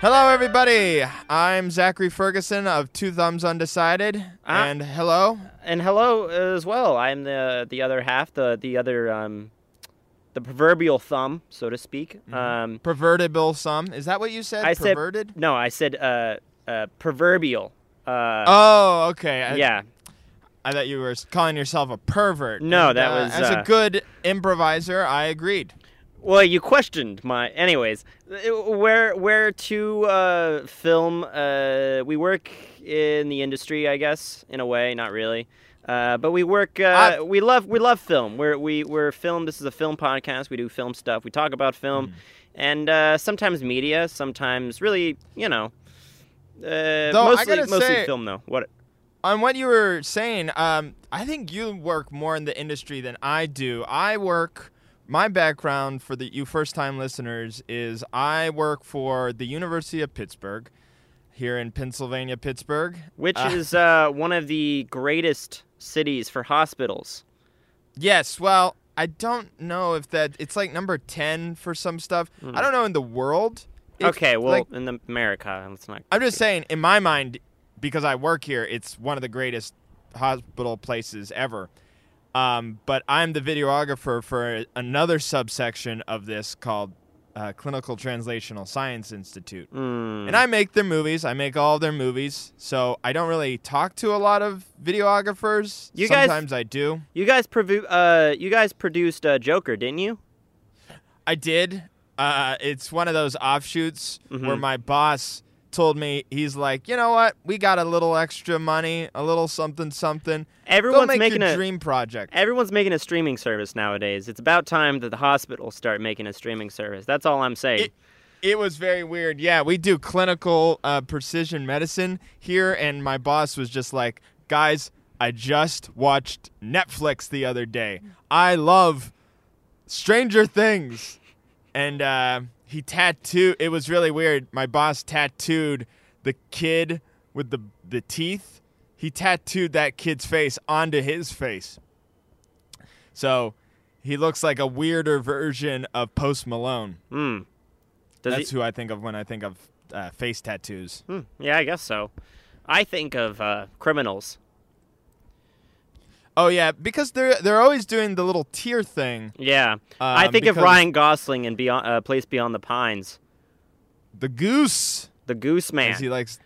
Hello, everybody. I'm Zachary Ferguson of Two Thumbs Undecided, Ah. and hello. And hello as well. I'm the the other half, the the other um, the proverbial thumb, so to speak. Um, Pervertible some. Is that what you said? I said Perverted? no, I said uh, uh, proverbial. Uh, Oh, okay. I, yeah. I thought you were calling yourself a pervert. No, And, that was, As a uh, good improviser, I agreed. Well, you questioned my. Anyways, uh, where where to uh, film? Uh, we work in the industry, I guess, in a way, not really. Uh, but we work. Uh, I- we love we love film. We're we we're film. This is a film podcast. We do film stuff. We talk about film, Hmm. and uh, sometimes media. Sometimes really, you know. Uh, Though, I mostly, gotta mostly say- film though. What? On what you were saying, um, I think you work more in the industry than I do. I work. My background for the you first time listeners is I work for the University of Pittsburgh, here in Pennsylvania, Pittsburgh. Which Uh, is uh, one of the greatest cities for hospitals. Yes, well, I don't know if that it's like number 10 for some stuff. I don't know in the world. It's okay, well, like, in the America, let's not. I'm just saying in my mind because I work here, it's one of the greatest hospital places ever. Um, but I'm the videographer for another subsection of this called uh, Clinical Translational Science Institute. Mm. And I make their movies. I make all their movies. So I don't really talk to a lot of videographers. You guys- Sometimes I do. You guys provu- uh you guys produced uh, Joker, didn't you? I did. Uh, it's one of those offshoots Mm-hmm. where my boss told me he's like, you know what? We got a little extra money, a little something something. Everyone's make making a dream project. everyone's making a streaming service nowadays. It's about time that the hospitals start making a streaming service. That's all I'm saying. It, it was very weird. Yeah, we do clinical uh, precision medicine here, and my boss was just like, guys, I just watched Netflix the other day. I love Stranger Things. And uh, he tattooed, it was really weird. My boss tattooed the kid with the, the teeth. He tattooed that kid's face onto his face. So he looks like a weirder version of Post Malone. Does That's he? who I think of when I think of uh, face tattoos. Hmm, yeah, I guess so. I think of uh, criminals. Oh yeah, because they're they're always doing the little tear thing. Yeah, I Um, think of Ryan Gosling in Beyond, uh, Place Beyond the Pines, The goose, the Goose Man. as he likes,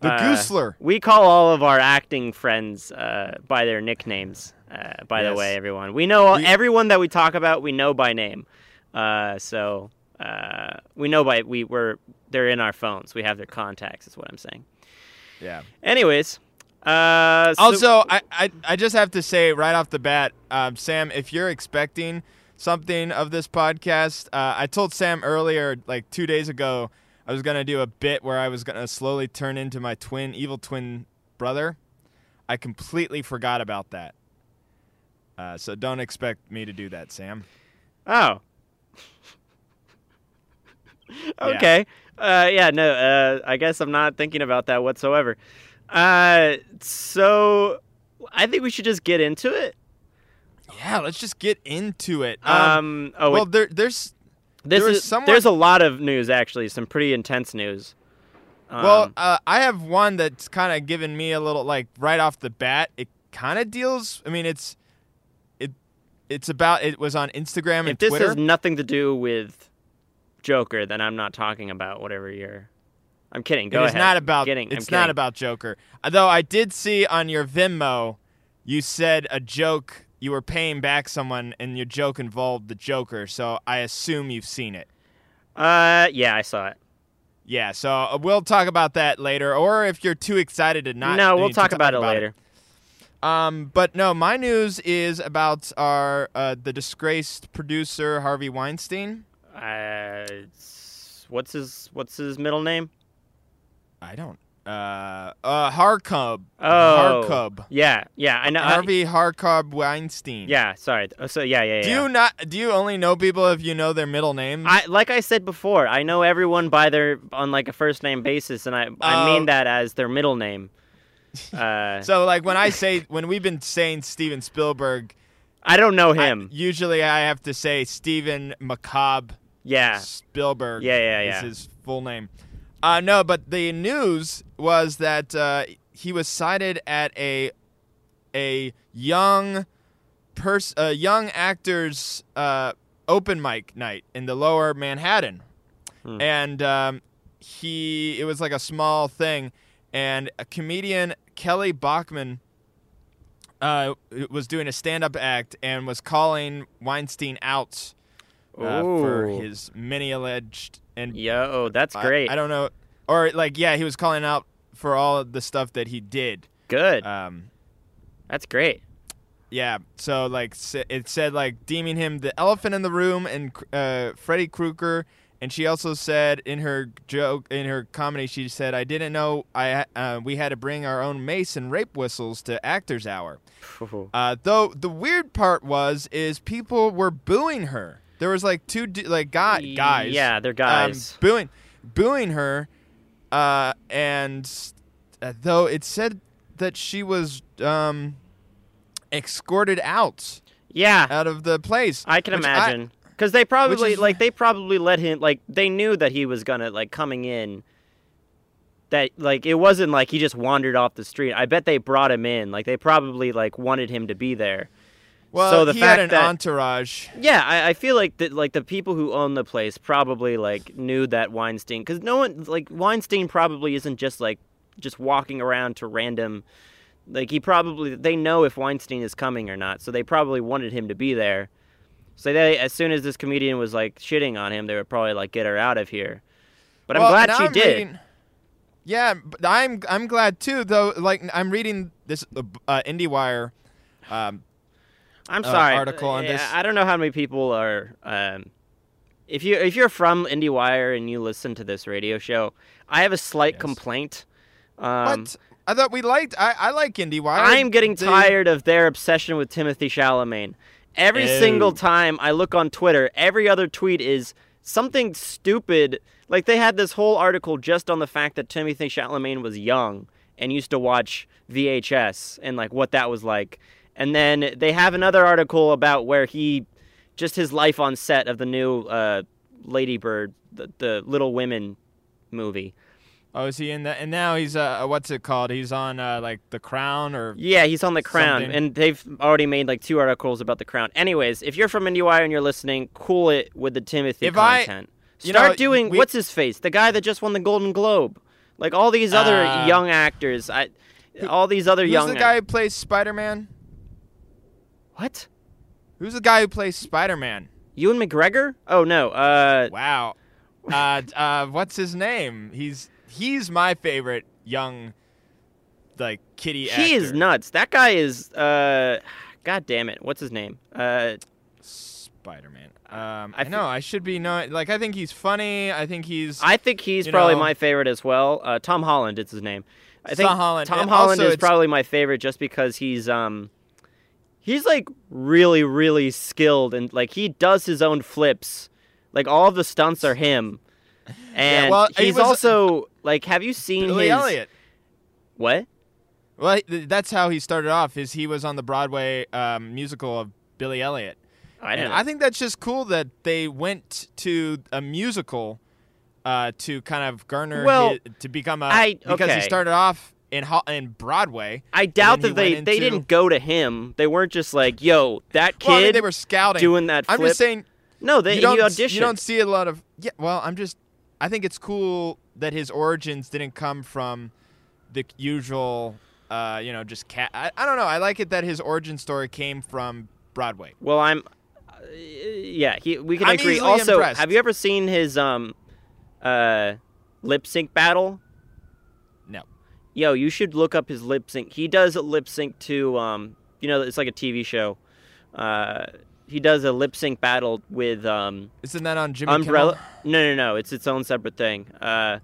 the Uh, goosler. We call all of our acting friends uh, by their nicknames. Uh, by the way, everyone, we know We- everyone that we talk about. We know by name, uh, so uh, we know by we were they're in our phones. We have their contacts. Is what I'm saying. Yeah. Anyways, uh, so- Also, I, I I just have to say right off the bat, um, Sam, if you're expecting something of this podcast, uh, I told Sam earlier, like two days ago, I was gonna do a bit where I was gonna slowly turn into my twin, evil twin brother. I completely forgot about that. Uh, so don't expect me to do that, Sam. oh, okay, uh, yeah, no, uh, I guess I'm not thinking about that whatsoever. Uh, so I think we should just get into it. Yeah, let's just get into it. Um, oh, well, there, there's this there is someone- there's a lot of news actually, some pretty intense news. well, Um, uh, I have one that's kind of given me a little like right off the bat. It kind of deals. I mean, it's it it's about it was on Instagram and if this Twitter. has nothing to do with Joker, then I'm not talking about whatever you're. I'm kidding. Go it ahead. not about Kidding. It's not about Joker. Although I did see on your Venmo, you said a joke. You were paying back someone, and your joke involved the Joker. So I assume you've seen it. Uh, yeah, I saw it. Yeah. So uh, we'll talk about that later, or if you're too excited to not. no, we'll to talk about it later. Um, but no, my news is about our uh, the disgraced producer Harvey Weinstein. Uh, what's his What's his middle name? I don't. Uh, uh, Harcub. Oh, Harcub. Yeah, yeah, I know. I- Harvey Harcub Weinstein. yeah, sorry. Uh, So yeah, yeah, yeah. Do you not? Do you only know people if you know their middle names? I like I said before, I know everyone by their on like a first name basis, and I I Oh. mean that as their middle name. Uh, so like when I say when we've been saying Steven Spielberg, I don't know I- him. usually I have to say Steven Macabre yeah, Spielberg. Yeah, yeah, yeah. Is his full name. Uh, no, but the news was that uh, he was cited at a a young pers- a young actors uh, open mic night in the Lower Manhattan, Hmm. and um, he it was like a small thing, and a comedian Kelly Bachman uh, was doing a stand-up act and was calling Weinstein out uh, for his many alleged and Yo, that's I- great. I, don't know, or like yeah, he was calling out for all of the stuff that he did. Good. Um, that's great. yeah, so like it said like deeming him the elephant in the room and uh, Freddy Krueger, and she also said in her joke in her comedy she said I didn't know I uh, we had to bring our own mace and rape whistles to Actors Hour. Uh, though the weird part was is people were booing her. There was like two like guy, guys. Yeah, they're um, guys. booing, booing her, uh, and uh, though it said that she was um, escorted out yeah, out of the place. I can imagine. Because they probably is- like they probably let him like they knew that he was gonna like coming in. That like it wasn't like he just wandered off the street. I bet they brought him in. Like they probably like wanted him to be there. Well, so the he fact had an that- entourage. Yeah, I, I feel like that like the people who own the place probably like knew that Weinstein because no one like Weinstein probably isn't just like just walking around to random like he probably they know if Weinstein is coming or not, so they probably wanted him to be there. So they as soon as this comedian was like shitting on him, they would probably like get her out of here. But Well, I'm glad she I'm did. reading- yeah, but I'm I'm glad too. Though, like I'm reading this uh, IndieWire. Um, I'm uh, sorry. article on this. I don't know how many people are. Um, if you if you're from IndieWire and you listen to this radio show, I have a slight Yes. complaint. Um, what? I thought we liked. I, I like IndieWire. I'm getting They- tired of their obsession with Timothy Chalamet. Every single time I look on Twitter, every other tweet is something stupid. Like they had this whole article just on the fact that Timothy Chalamet was young and used to watch VHS and like what that was like. And then they have another article about where he just his life on set of the new uh, Lady Bird, the, the Little Women movie. Oh, is he in that? And now he's uh, what's it called? He's on uh, like The Crown or Yeah, he's on the Crown, Something. and they've already made like two articles about the Crown. Anyways, if you're from IndieWire and you're listening, cool it with the Timothy If content. you Start know, doing we- what's his face, the guy that just won the Golden Globe, like all these other Uh, young actors. I, all these other who's young. the guy who plays Spider Man? What? Who's the guy who plays Spider Man? Ewan McGregor? Oh no. Uh, Wow. uh, uh, what's his name? He's he's my favorite young, like kitty. he is nuts. That guy is. Uh, God damn it. What's his name? Uh, Spider Man. Um, I I, know I should be knowing. Like I think he's funny. I think he's. I think he's probably know- my favorite as well. Uh, Tom Holland, it's his name. I Tom think Holland. Tom Holland is probably my favorite just because he's um he's like really really skilled and like he does his own flips. Like all of the stunts are him. And well, he he's was- also like have you seen Billy his Elliot. What? Well, that's how he started off. Is he was on the Broadway um, musical of Billy Elliot. I don't And know. I think that's just cool that they went to a musical uh, to kind of garner Well, his, to become a I- because he started off in in Broadway. I doubt that they, went they didn't go to him. They weren't just like, "Yo, that kid Well, I mean, they were scouting. doing that flip." I'm just saying no, they you don't auditioned. you don't see a lot of yeah. Well, I'm just I think it's cool that his origins didn't come from the usual. Uh, you know, just cat. I, I don't know. I like it that his origin story came from Broadway. Well, I'm. Uh, yeah, he, we can I'm agree. Also, impressed. have you ever seen his um, uh, lip sync battle? Yo, you should look up his lip sync. He does a lip sync to um, you know, it's like a TV show. Uh, he does a lip sync battle with um, Isn't that on Jimmy Umbrella. Kimmel? No, no, no. It's its own separate thing. Uh,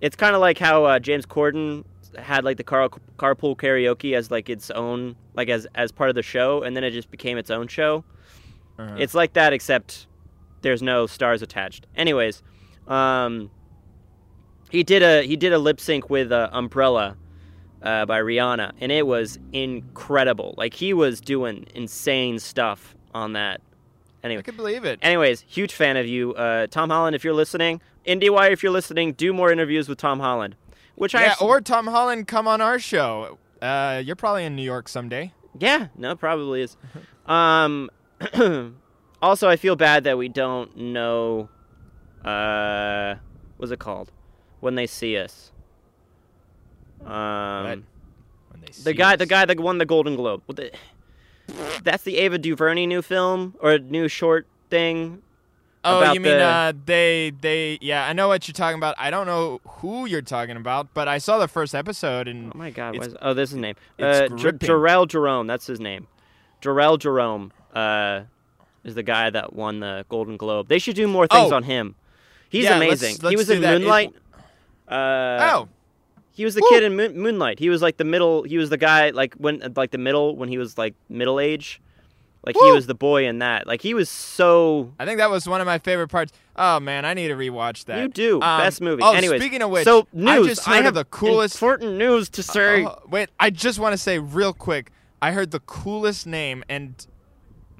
it's kind of like how uh, James Corden had like the car- carpool karaoke as like its own, like as as part of the show, and then it just became its own show. Uh-huh. It's like that, except there's no stars attached. Anyways, um, he did a he did a lip sync with uh, Umbrella uh, by Rihanna, and it was incredible. Like he was doing insane stuff on that. Anyway, I can believe it. anyways, huge fan of you, uh, Tom Holland. If you're listening, IndieWire, if you're listening, do more interviews with Tom Holland. Which I yeah, actually- or Tom Holland come on our show. Uh, you're probably in New York someday. Yeah, no, probably is. um, also, I feel bad that we don't know. Uh, what's it called? When they see us. Um, when they see the guy, the guy that won the Golden Globe. That's the Ava DuVernay new film or new short thing. Oh, you mean the- uh, they they yeah, I know what you're talking about. I don't know who you're talking about, but I saw the first episode and Oh my God! Is, oh, this is his name. Uh, J- Jharrel Jerome. That's his name. Jharrel Jerome. Uh, is the guy that won the Golden Globe. They should do more things Oh. on him. He's Yeah, let's- amazing. he let's was in that. It- Moonlight. Uh, oh, He was the Woo. kid in Moon- Moonlight. He was like the middle. He was the guy like when like the middle when he was like middle age. Like he was the boy in that. Like he was so. I think that was one of my favorite parts. Oh man, I need to rewatch that. You do Um, best movie. Oh, Anyways, speaking of which, so I news. just heard of have the coolest. important news to say. Oh, wait, I just want to say real quick. I heard the coolest name and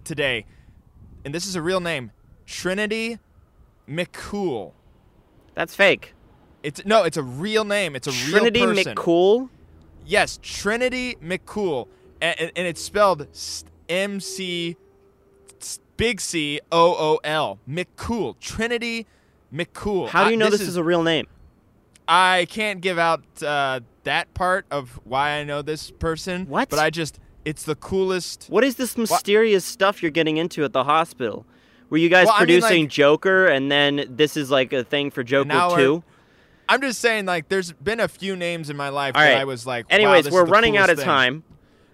today, and this is a real name, Trinity McCool. That's fake. It's no, it's a real name. It's a Trinity real person. Trinity McCool. Yes, Trinity McCool, and, and, and it's spelled M C big C O O L McCool. Trinity McCool. How do you know this, is, a real name? I can't give out uh, that part of why I know this person. What? But I just, it's the coolest. What is this mysterious stuff you're getting into at the hospital? Were you guys Well, I mean, producing like- Joker, and then this is like a thing for Joker now we're- two? I'm just saying, like, there's been a few names in my life All that right. I was like, wow, Anyways, this we're running out of thing. time.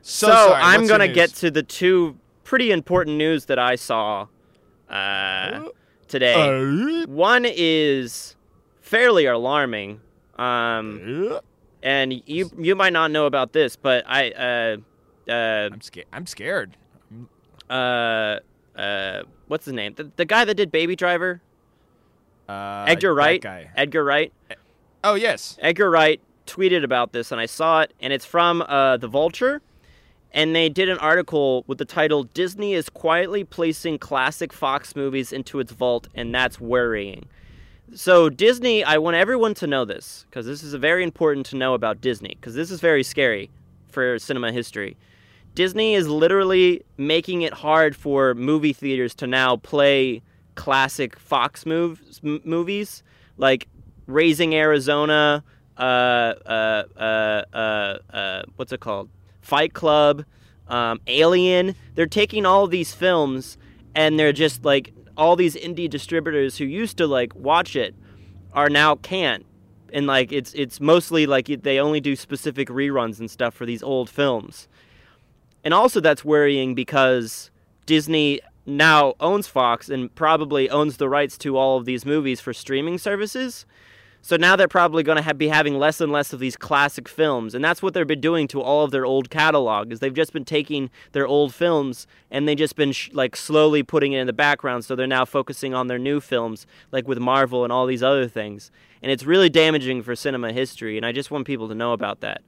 So, So, I'm gonna get to the two pretty important news that I saw uh, today. Uh, One is fairly alarming, um, uh, and you you might not know about this, but I uh, uh, I'm scared. I'm scared. uh, uh, what's his name? The, the guy that did Baby Driver, Uh, Edgar Wright. Edgar Wright. Oh yes. Edgar Wright tweeted about this, and I saw it, and it's from uh, The Vulture. And they did an article with the title Disney is quietly placing classic Fox movies into its vault, and that's worrying. So, Disney, I want everyone to know this, because this is very important to know about Disney, because this is very scary for cinema history. Disney is literally making it hard for movie theaters to now play classic Fox movies like Raising Arizona, uh, uh, uh, uh, uh, what's it called? Fight Club, um, Alien. They're taking all these films and they're just like all these indie distributors who used to like watch it are now can't. And like it's it's mostly like they only do specific reruns and stuff for these old films. And also that's worrying because Disney now owns Fox and probably owns the rights to all of these movies for streaming services. So now they're probably going to be having less and less of these classic films, and that's what they've been doing to all of their old catalog. Is they've just been taking their old films and they've just been sh- like slowly putting it in the background. So they're now focusing on their new films, like with Marvel and all these other things, and it's really damaging for cinema history. And I just want people to know about that.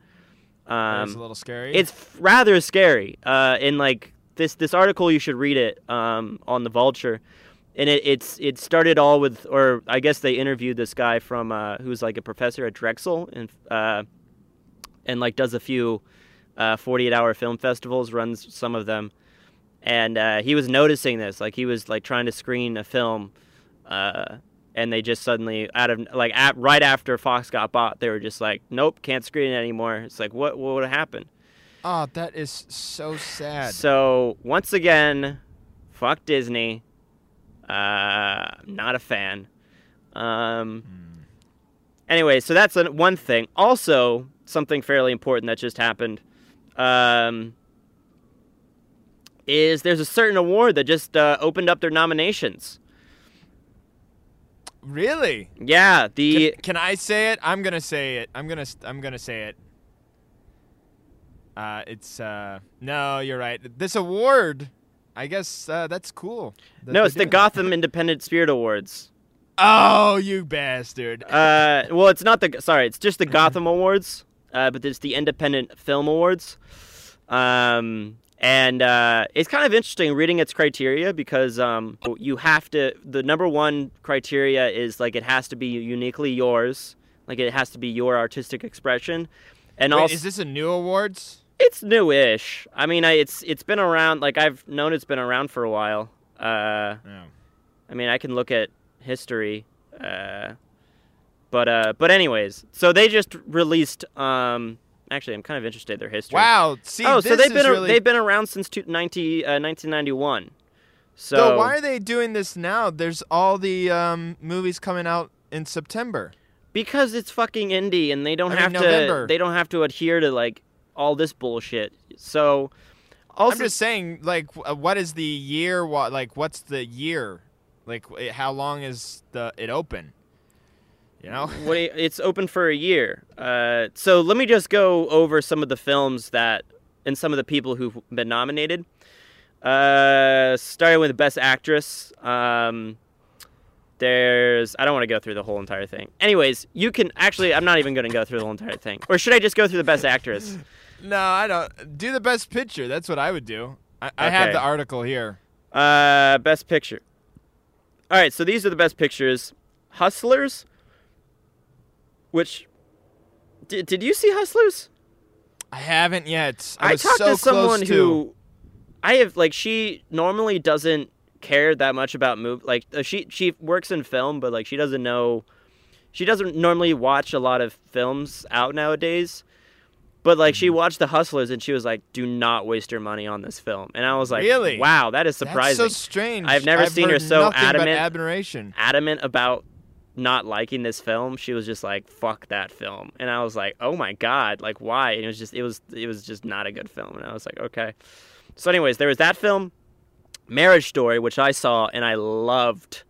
Um, a little scary. it's f- rather scary. Uh, and like this this article, you should read it um, on the Vulture. And it, it's it started all with, or I guess they interviewed this guy from uh, who's like a professor at Drexel and uh, and like does a few uh, 48 hour film festivals, runs some of them, and uh, he was noticing this. Like he was like trying to screen a film, uh, and they just suddenly out of like at, right after Fox got bought, they were just like, nope, can't screen it anymore. It's like what what would happen? oh, that is so sad. So once again, fuck Disney. Uh, not a fan. Um. Anyway, so that's one thing. Also, something fairly important that just happened. Um. Is there's a certain award that just uh, opened up their nominations? really? Yeah, the Can, can I say it? I'm gonna say it. I'm gonna. I'm gonna say it. Uh, it's uh. No, you're right. This award. I guess uh, that's cool. that no, it's the. Gotham Independent Spirit Awards. Oh, you bastard! Uh, well, it's not the sorry, it's just the Gotham Awards, uh, but it's the Independent Film Awards. Um, and uh, it's kind of interesting reading its criteria because um, you have to. The number one criteria is like it has to be uniquely yours, like it has to be your artistic expression, and Wait, also is this a new awards? It's newish. I mean, I, it's it's been around. Like I've known it's been around for a while. Uh, No. I mean, I can look at history, uh, but uh, but anyways, so they just released. Um, actually, I'm kind of interested in their history. Wow. See, oh, so they've been really... they've been around since two, 90, uh, 1991. So So why are they doing this now? There's all the um, movies coming out in September. because it's fucking indie and they don't I mean, have November. to they don't have to adhere to like all this bullshit. So also I'm just saying, like, uh, what is the year? What, like, what's the year? Like, how long is the it open? You know? what you- it's open for a year. Uh, so let me just go over some of the films that and some of the people who've been nominated. Uh, starting with Best Actress. Um, there's I don't want to go through the whole entire thing. Anyways, you can actually I'm not even going to go through the whole entire thing. Or should I just go through the Best Actress? No, I don't. Do the best picture. That's what I would do. I, I have the article here. Uh, best picture. All right, so these are the best pictures. Hustlers. Which did, did you see Hustlers? I haven't yet. I, I, was talked so to someone close to. who I have like she normally doesn't care that much about move like uh, she she works in film but like she doesn't know she doesn't normally watch a lot of films out nowadays but like Mm-hmm. she watched the hustlers and she was like do not waste your money on this film and i was like Really? wow that is surprising." That's so strange. I've never seen her so adamant. admiration. adamant about not liking this film she was just like fuck that film and i was like oh my god like why and it was just it was it was just not a good film and i was like okay so anyways there was that film marriage story which i saw and i loved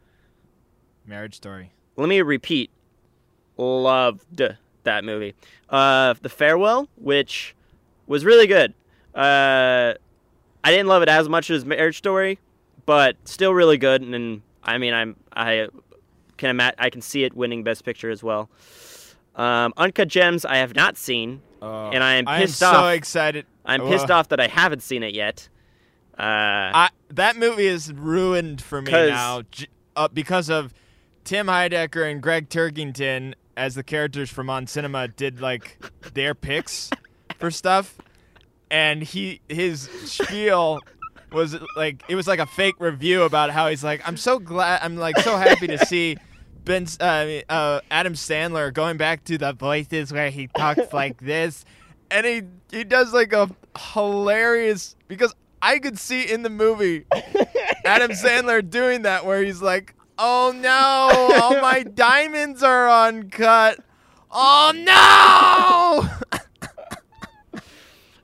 Marriage Story. let me repeat loved that movie. Uh the farewell which was really good. Uh i didn't love it as much as marriage story but still really good and, and i mean i'm i can ima- i can see it winning best picture as well. Um uncut gems i have not seen Oh, And I am pissed I am so excited. i'm pissed off that i haven't seen it yet. Uh I, that movie is ruined for me now uh, because of Tim Heidecker and Gregg Turkington as the characters from On Cinema did like their picks for stuff, and he his spiel was like it was like a fake review about how he's like I'm so glad I'm like so happy to see. Ben, uh, uh, Adam Sandler going back to the voices where he talks like this, and he he does like a hilarious because I could see in the movie Adam Sandler doing that where he's like, "Oh no, all my diamonds are uncut. Oh no!"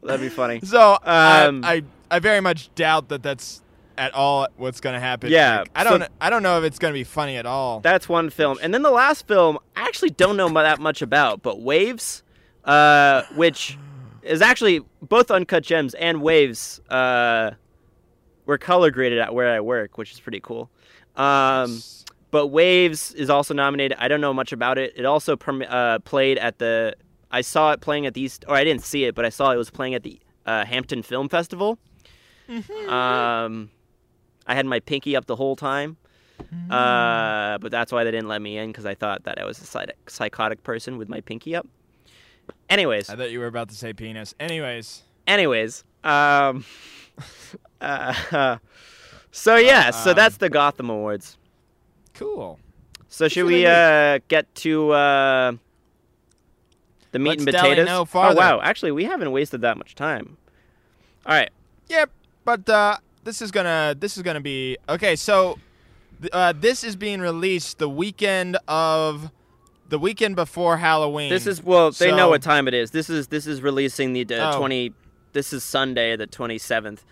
that'd be funny so Um, I, I I very much doubt that that's at all what's gonna happen. Yeah, Like, I don't I don't know if it's gonna be funny at all. That's one film. And then the last film, I actually don't know that much about, but Waves, uh, which is actually both Uncut Gems and Waves uh, were color graded at where I work, which is pretty cool. Um, but Waves is also nominated. I don't know much about it. It also perm- uh, played at the. I saw it playing at the East, or I didn't see it, but I saw it was playing at the uh, Hampton Film Festival. Um, I had my pinky up the whole time. Uh, but that's why they didn't let me in because I thought that I was a psych- psychotic person with my pinky up. Anyways, I thought you were about to say penis. Anyways, anyways, um, uh, so yeah, so Um, that's the Gotham Awards. cool. So should we uh, get to uh, the meat Let's and potatoes? no oh wow, actually we haven't wasted that much time. All right, Yep, but uh, this is gonna this is gonna be okay. So, uh, this is being released the weekend of the weekend before Halloween. this is well they know what time it is. This is this is releasing the uh, Oh. twenty. This is Sunday the twenty seventh.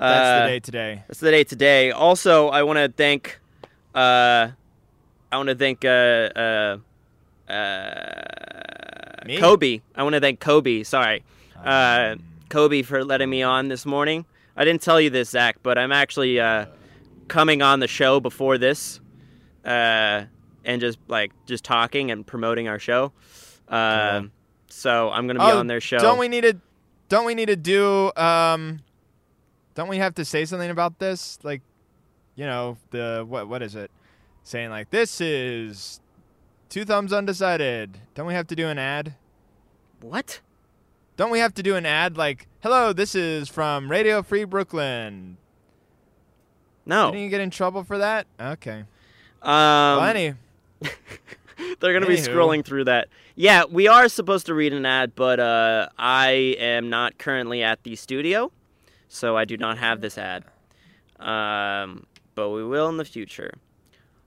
That's uh, the day today. That's the day today. Also, I want to thank, uh, I want to thank uh, uh, uh? Kobe. I want to thank Kobe. Sorry, uh, Um, Kobe for letting me on this morning. I didn't tell you this, Zach, but I'm actually uh, coming on the show before this, uh, and just like just talking and promoting our show. Uh. So I'm gonna be oh, on their show. Don't we need to? Don't we need to do um, don't we have to say something about this? Like, you know, the what what is it? Saying like this is two thumbs undecided. Don't we have to do an ad? What? Don't we have to do an ad like, "Hello, this is from Radio Free Brooklyn." No. Didn't you get in trouble for that? Okay. Um, well, any they're gonna be scrolling through that. Yeah, we are supposed to read an ad, but uh, I am not currently at the studio, so I do not have this ad. Um, but we will in the future.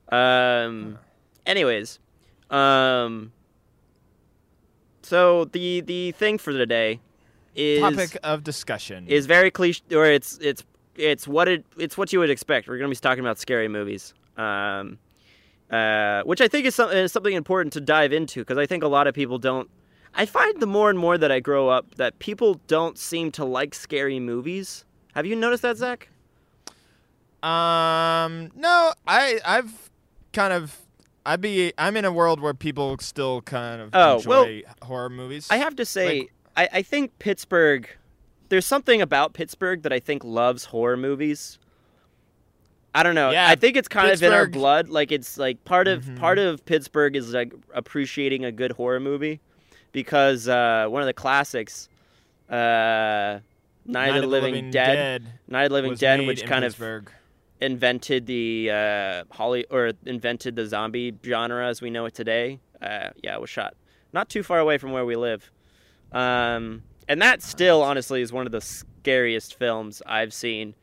Um, anyways, um, so the the thing for today is topic of discussion. is very cliche, or it's it's it's what it it's what you would expect. We're gonna be talking about scary movies, um, uh, which I think is, some, is something important to dive into because I think a lot of people don't. I find the more and more that I grow up that people don't seem to like scary movies. Have you noticed that, Zach? Um, no, I I've kind of I'd be I'm in a world where people still kind of Oh, well, enjoy horror movies. I have to say, Like- I, I think Pittsburgh. There's something about Pittsburgh that I think loves horror movies. I don't know. Yeah, I think it's kind of in our blood. Like it's like part of Mhm. part of Pittsburgh is like appreciating a good horror movie, because uh, one of the classics, uh, Night, of the Living, Dead, Night of the Living Dead, which in kind of invented the uh, Holly or invented the zombie genre as we know it today. Uh, yeah, it was shot not too far away from where we live, um, and that still honestly is one of the scariest films I've seen.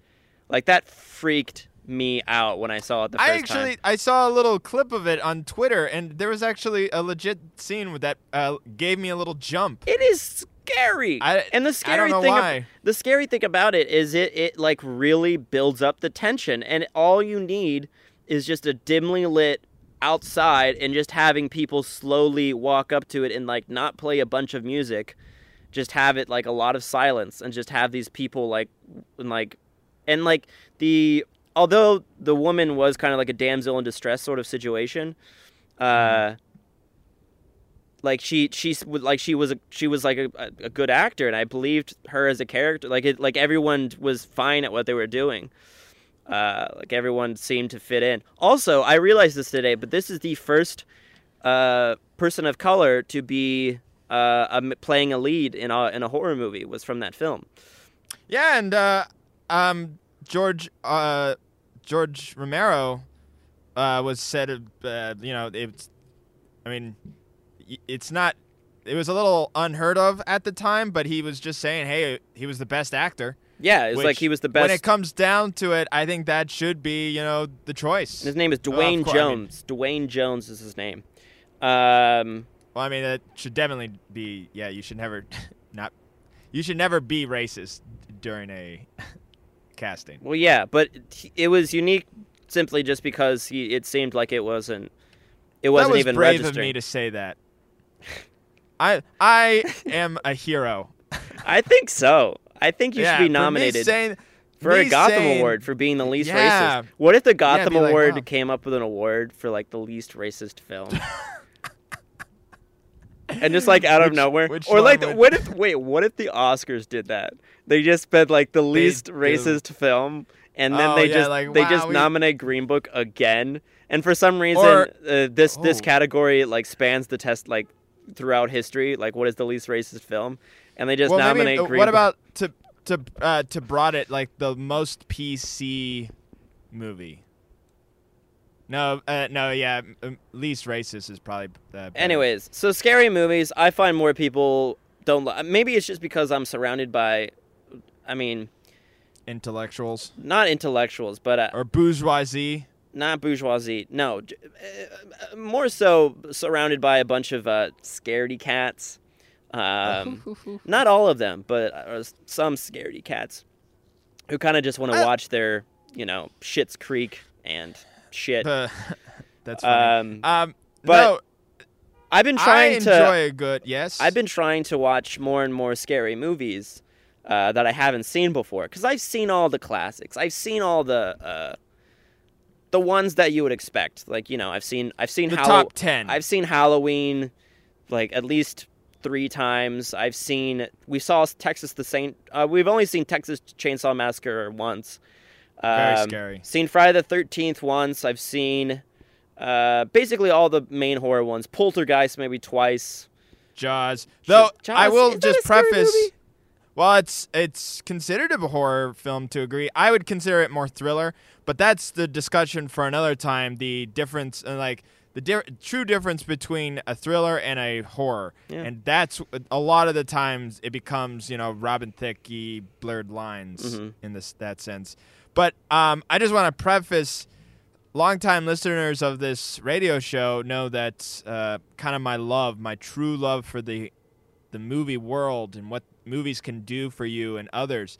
Like that freaked me out when I saw it the first I actually time. I saw a little clip of it on Twitter, and there was actually a legit scene with that uh, gave me a little jump. It is scary, I- and the scary don't know thing. ab- the scary thing about it is it it like really builds up the tension, and all you need is just a dimly lit outside and just having people slowly walk up to it and like not play a bunch of music just have it like a lot of silence and just have these people like and like and like the although the woman was kind of like a damsel in distress sort of situation uh like she she's like she was a she was like a, a good actor and i believed her as a character like it like everyone was fine at what they were doing. Uh like everyone seemed to fit in. Also i realized this today but this is the first uh person of color to be uh um, playing a lead in a in a horror movie was from that film. Yeah, and uh, um, George uh, George Romero uh, was said, uh, you know, it's. I mean, it's not. It was a little unheard of at the time, but he was just saying, "Hey, he was the best actor." yeah it's like he was the best. When it comes down to it, I think that should be, you know, the choice. his name is duane course, I mean- jones duane jones is his name um Well, I mean, that should definitely be. Yeah, you should never, not. You should never be racist during a casting. Well, yeah, but it was unique simply just because he, it seemed like it wasn't. It wasn't that was even brave registering. of me to say that. I I am a hero. I think so. I think you yeah, should be for nominated saying- for, a Gotham saying- Award for being the least Yeah. racist. What if the Gotham like, Award wow. came up with an award for like the least racist film? and just like out of nowhere, which or like, would- what if? Wait, what if the Oscars did that? They just spent like the least racist film, and then Oh, they yeah, just like, they wow, just we- nominate Green Book again. And for some reason, Or- uh, this this Oh. category like spans the test like throughout history. Like, what is the least racist film? And they just well, nominate maybe, uh, Green what Book. about to to uh, to broad it like the most PC movie? No, uh, no, yeah, least racist is probably. Uh, better. Anyways, so scary movies, I find more people don't. Li- Maybe it's just because I'm surrounded by, I mean, intellectuals not intellectuals, but uh, or bourgeoisie. not bourgeoisie. No, uh, uh, more so surrounded by a bunch of uh, scaredy cats. Um, not all of them, but uh, some scaredy cats who kind of just want to Uh, watch their, you know, Schitt's Creek and shit. That's funny. Um, Um, but no, I've been I trying enjoy to. a good yes. I've been trying to watch more and more scary movies uh, that I haven't seen before because I've seen all the classics. I've seen all the uh, the ones that you would expect. Like you know, I've seen I've seen the Hallow- top ten. I've seen Halloween like at least three times. I've seen we saw Texas the Saint. Uh, we've only seen Texas Chainsaw Massacre once. Very Um, scary. Seen Friday the Thirteenth once. I've seen uh, basically all the main horror ones. Poltergeist maybe twice. Jaws. Though Jaws, I will just preface. movie? Well, it's it's considered a horror film to agree. I would consider it more thriller, but that's the discussion for another time. The difference, uh, like the di- true difference between a thriller and a horror, Yeah. and that's a lot of the times it becomes you know Robin Thicke blurred lines Mhm. in this that sense. But um, I just want to preface longtime listeners of this radio show know that uh, kind of my love, my true love for the the movie world and what movies can do for you and others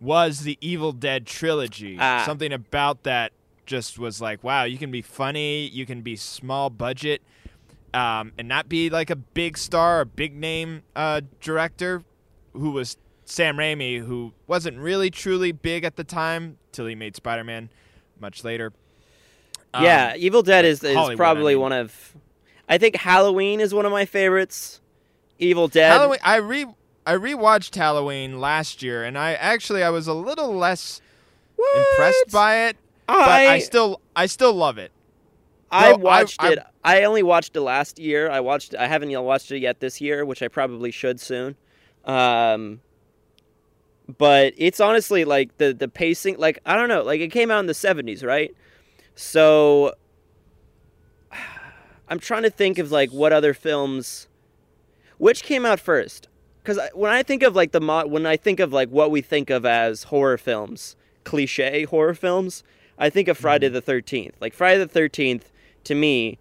was the Evil Dead trilogy. Ah. Something about that just was like, wow, you can be funny, you can be small budget, um, and not be like a big star or big name uh, director who was Sam Raimi, who wasn't really truly big at the time till he made Spider Man much later. Um, yeah, Evil Dead is, is Hollywood, probably I mean. one of. I think Halloween is one of my favorites. Evil Dead. Halloween. I re I rewatched Halloween last year, and I actually I was a little less What? impressed by it, but I, I still I still love it. I No, watched I- it. I only watched it last year. I watched. I haven't yet watched it yet this year, which I probably should soon. Um, but it's honestly like the the pacing. Like I don't know. Like it came out in the seventies, right? So I'm trying to think of like what other films, which came out first. Because when I think of like the mo- when I think of like what we think of as horror films, cliche horror films, I think of Friday Mm-hmm. the Thirteenth. Like Friday the Thirteenth, to me,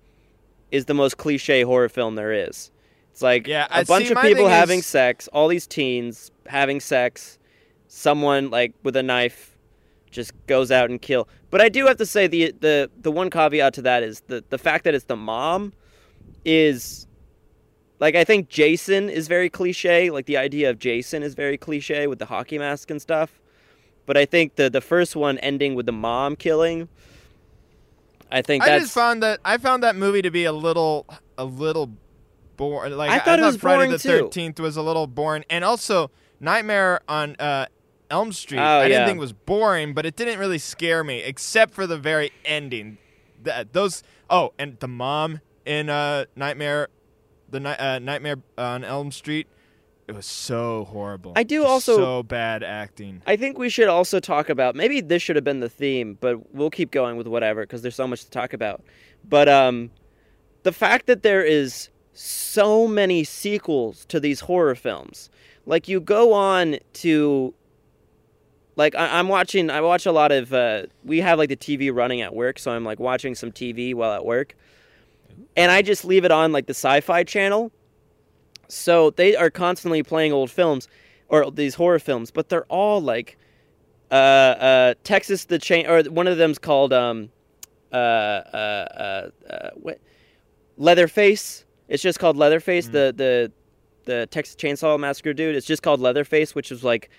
is the most cliche horror film there is. It's like Yeah, a bunch see, of people having is- sex, all these teens having sex, someone like with a knife just goes out and kill. But I do have to say the the the one caveat to that is the the fact that it's the mom is like I think Jason is very cliche. Like the idea of Jason is very cliche with the hockey mask and stuff. But I think the the first one ending with the mom killing. I think I just found that I found that movie to be a little a little boring. Like I thought it was Friday the. Thirteenth was a little boring, and also Nightmare on uh, Elm Street. Oh, I didn't think was boring, but it didn't really scare me, except for the very ending. That those oh, and the mom in uh, Nightmare, the ni- uh, Nightmare on Elm Street. It was so horrible. I do Just also- so bad acting. I think we should also talk about maybe this should have been the theme, but we'll keep going with whatever because there's so much to talk about. But um, the fact that there is so many sequels to these horror films, like you go on to, like I- I'm watching, I watch a lot of. Uh, we have like the TV running at work, so I'm like watching some TV while at work, and I just leave it on like the Sci-Fi channel. So they are constantly playing old films or these horror films, but they're all like uh, uh, Texas the Chain, or one of them's called um, uh, uh, uh, uh, what Leatherface. It's just called Leatherface. The the the Texas Chainsaw Massacre dude. It's just called Leatherface, which is like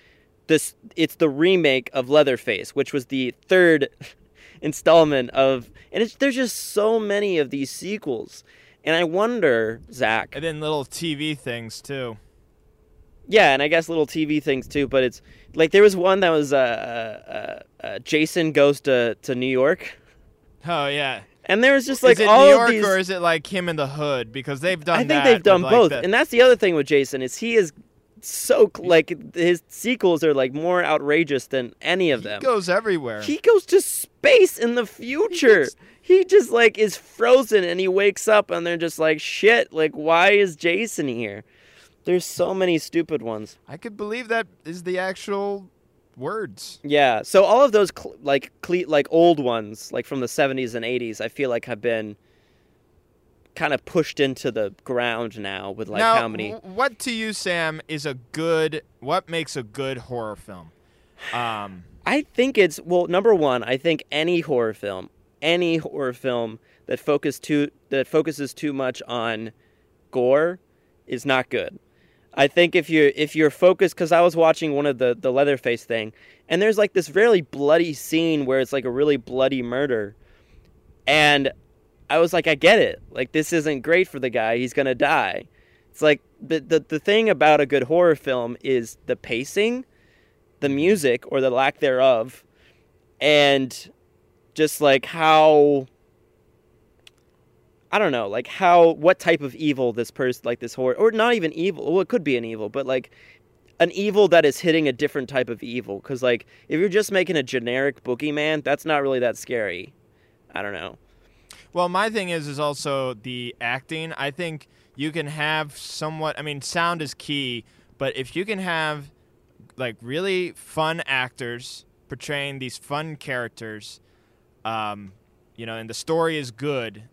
this. It's the remake of Leatherface, which was the third installment of, and it's there's just so many of these sequels. And I wonder, Zach, And then little TV things too. yeah, and I guess little TV things too. But it's like there was one that was uh, uh, uh, Jason goes to, to New York, Oh yeah. and there was just like is it all New of York these. or is it like him in the hood? Because they've done. I think they've done like, both, the- and that's the other thing with Jason is he is so like his sequels are like more outrageous than any of them. he goes everywhere. He goes to space in the future. He just like is frozen and he wakes up and they're just like shit. Like why is Jason here? There's so many stupid ones. I could believe that is the actual words. Yeah. So all of those cl- like cle- like old ones, like from the 70s and 80s, I feel like have been kind of pushed into the ground now with like now, how many what to you, Sam, is a good? What makes a good horror film? Um, I think it's well, number one, I think any horror film, any horror film that focus too that focuses too much on gore is not good. I think if you're if you're focused, because I was watching one of the the Leatherface thing, and there's like this really bloody scene where it's like a really bloody murder, and I was like, I get it. Like this isn't great for the guy. He's gonna die, It's like the, the the thing about a good horror film is the pacing, the music or the lack thereof, and just like how I don't know, like how what type of evil this person like this horror or not even evil. Well, it could be an evil, but like an evil that is hitting a different type of evil. Because like if you're just making a generic boogeyman, that's not really that scary. I don't know. Well, my thing is is also the acting. I think you can have somewhat. I mean, sound is key, but if you can have like really fun actors portraying these fun characters, um, you know, and the story is good,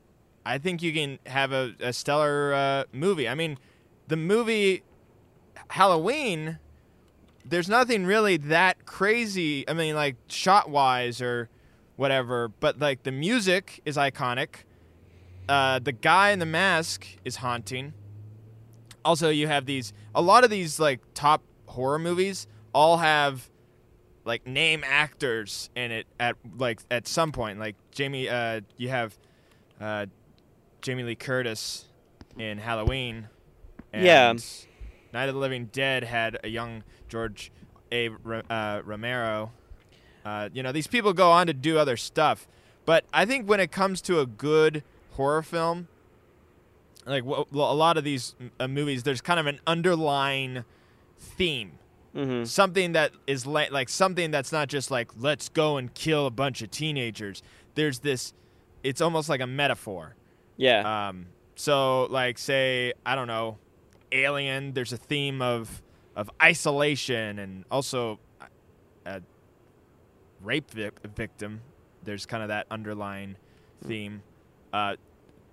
I think you can have a, a stellar uh, movie. I mean, the movie Halloween. There's nothing really that crazy. I mean, like shot wise or whatever. But like the music is iconic. Uh, the guy in the mask is haunting. Also, you have these. A lot of these like top horror movies all have like name actors in it at like at some point. Like Jamie, uh, you have uh, Jamie Lee Curtis in Halloween. And Yeah. Night of the Living Dead had a young George A. Uh, Romero. Uh, you know, these people go on to do other stuff, but I think when it comes to a good horror film, like wh- a lot of these uh, movies, there's kind of an underlying theme hmm something that is like like something that's not just like let's go and kill a bunch of teenagers. There's this, it's almost like a metaphor. Yeah. Um, so like say I don't know, Alien. There's a theme of of isolation and also a rape vic- victim. There's kind of that underlying theme uh,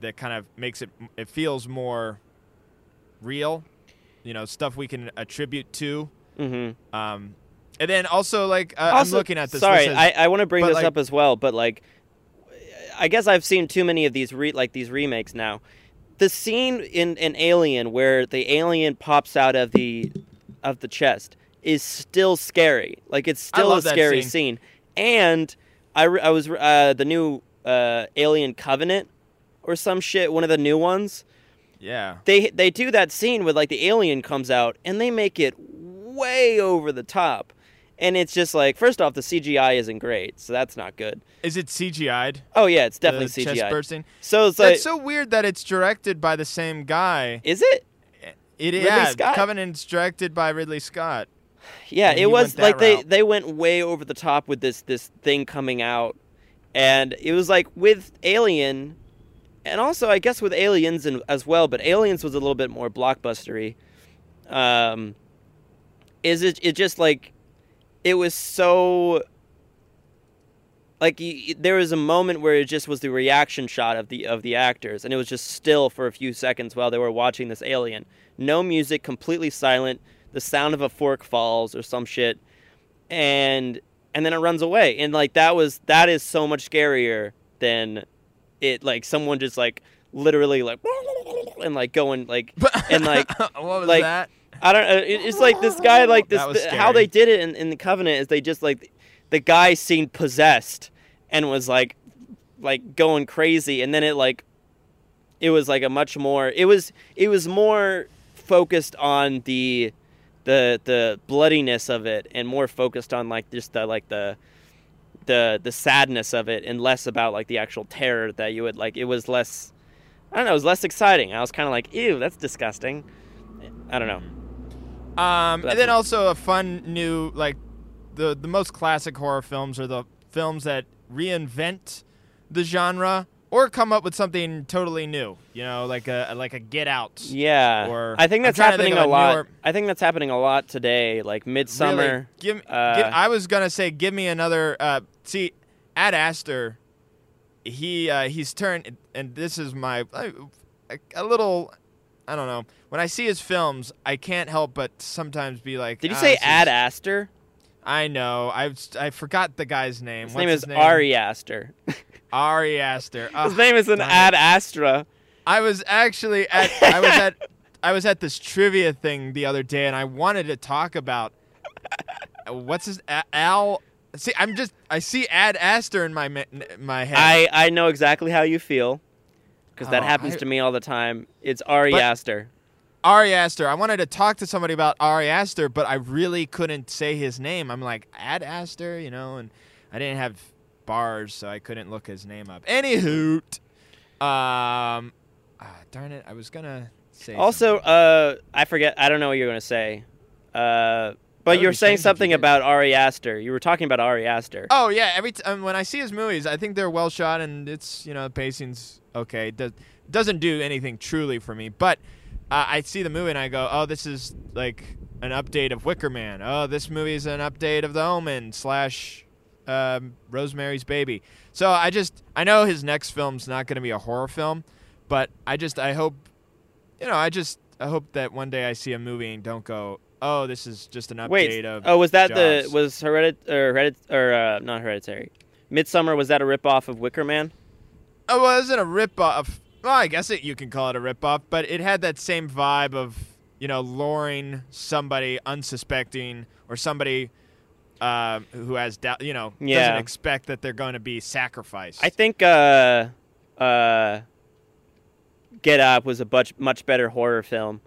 that kind of makes it. It feels more real. You know, stuff we can attribute to. hmm Um, and then also like uh, also, I'm looking at this. Sorry, this is- I, I want to bring this like- up as well, but like, I guess I've seen too many of these re- like these remakes now. The scene in in Alien where the alien pops out of the of the chest is still scary. Like it's still a scary scene. scene. And I, I was uh, the new uh, Alien Covenant or some shit, one of the new ones. yeah. They they do that scene where like the alien comes out and they make it way over the top. And it's just like first off the CGI isn't great, so that's not good. Is it CGI'd? Oh yeah, it's definitely the chest bursting. So it's like That's so weird that it's directed by the same guy. is it? It Ridley yeah? Covenant's directed by Ridley Scott. Yeah, And it was like they route. they went way over the top with this this thing coming out. And it was like with Alien and also I guess with Aliens and as well, but Aliens was a little bit more blockbustery. Um is it it just like it was so like there was a moment where it just was the reaction shot of the of the actors and it was just still for a few seconds while they were watching this alien no music completely silent the sound of a fork falls or some shit and and then it runs away and like that was that is so much scarier than it like someone just like literally like and like going like and like what was like, that? I don't. Uh, it's like this guy, like this. The- how they did it in, in the Covenant is they just like the guy seemed possessed and was like like going crazy, and then it like it was like a much more. It was it was more focused on the the the bloodiness of it, and more focused on like just the like the the the sadness of it, and less about like the actual terror that you would like. It was less. I don't know. It was less exciting. I was kind of like, ew, that's disgusting. I don't know. Um, and then also a fun new like the the most classic horror films are the films that reinvent the genre or come up with something totally new. You know, like a like a Get Out. Yeah, Or- I think that's to think happening a a lot. newer- I think that's happening a lot today, like Really, Midsommar. give, uh, give- I was gonna say, give me another. Uh, see, Ad Aster, he uh, he's turned, and this is my uh, a, a little. I don't know. When I see his films, I can't help but sometimes be like. Did you "Ah, say this is- Ad Astor? I know. I I forgot the guy's name. His What's name his is name? Ari Aster. Ari Aster. Ah, His name is an. Ad Astra. I was actually at. I was at. I was at this trivia thing the other day, and I wanted to talk about what's his Al. See, I'm just. I see Ad Aster in my my head. I I know exactly how you feel because that Oh, happens I- to me all the time. It's Ari But- Aster. Ari Aster. I wanted to talk to somebody about Ari Aster, but I really couldn't say his name. I'm like Ad Aster, you know, and I didn't have bars, so I couldn't look his name up. Anywho, um, ah, darn it, I was gonna say. Also, something. uh, I forget. I don't know what you're gonna say. Uh, but you were saying strange if you something about Ari Aster. You were talking about Ari Aster. Oh yeah, every t- um, when I see his movies, I think they're well shot and it's you know the pacing's okay. Does doesn't do anything truly for me, but uh, I see the movie and I go, oh, this is like an update of Wicker Man. Oh, this movie is an update of The Omen slash um, Rosemary's Baby. So I just I know his next film's not going to be a horror film, but I just I hope you know I just I hope that one day I see a movie and don't go, oh, this is just an update Wait. of. Oh, was that the was Heredit or Heredit or uh, not Hereditary? Midsommar was that a ripoff of Wicker Man? Oh, well, it wasn't a rip-off. Well, I guess it, you can call it a rip-off, but it had that same vibe of, you know, luring somebody unsuspecting or somebody uh, who has doubt, you know, Yeah. doesn't expect that they're going to be sacrificed. I think uh, uh, Get Up was a much much better horror film.